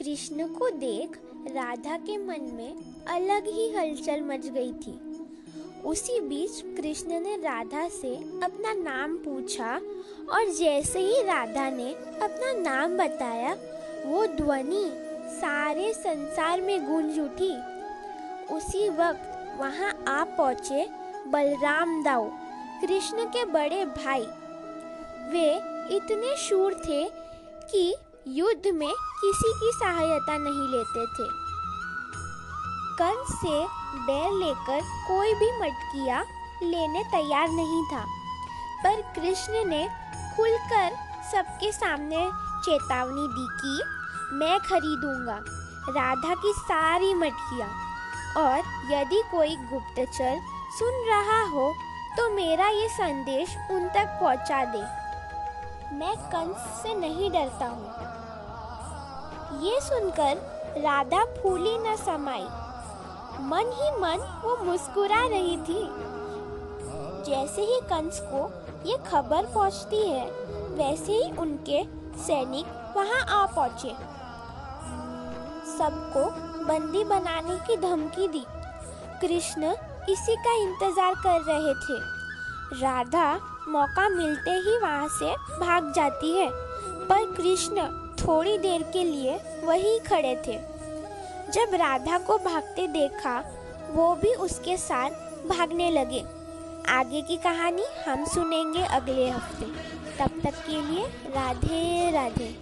कृष्ण को देख राधा के मन में अलग ही हलचल मच गई थी। उसी बीच कृष्ण ने राधा से अपना नाम पूछा और जैसे ही राधा ने अपना नाम बताया, वो ध्वनि सारे संसार में गूंज उठी। उसी वक्त वहाँ आ पहुँचे बलराम दाऊ, कृष्ण के बड़े भाई। वे इतने शूर थे कि युद्ध में किसी की सहायता नहीं लेते थे। कंस से बैर लेकर कोई भी मटकिया लेने तैयार नहीं था, पर कृष्ण ने खुलकर सबके सामने चेतावनी दी कि मैं खरीदूँगा राधा की सारी मटकिया, और यदि कोई गुप्तचर सुन रहा हो तो मेरा ये संदेश उन तक पहुँचा दे। मैं कंस से नहीं डरता हूँ। ये सुनकर राधा फूली न समाई। मन ही मन वो मुस्कुरा रही थी। जैसे ही कंस को ये खबर पहुँचती है, वैसे ही उनके सैनिक वहाँ आ पहुँचे। सबको बंदी बनाने की धमकी दी। कृष्ण इसी का इंतज़ार कर रहे थे। राधा मौका मिलते ही वहाँ से भाग जाती है, पर कृष्ण थोड़ी देर के लिए वही खड़े थे। जब राधा को भागते देखा, वो भी उसके साथ भागने लगे। आगे की कहानी हम सुनेंगे अगले हफ़्ते। तब तक के लिए राधे राधे।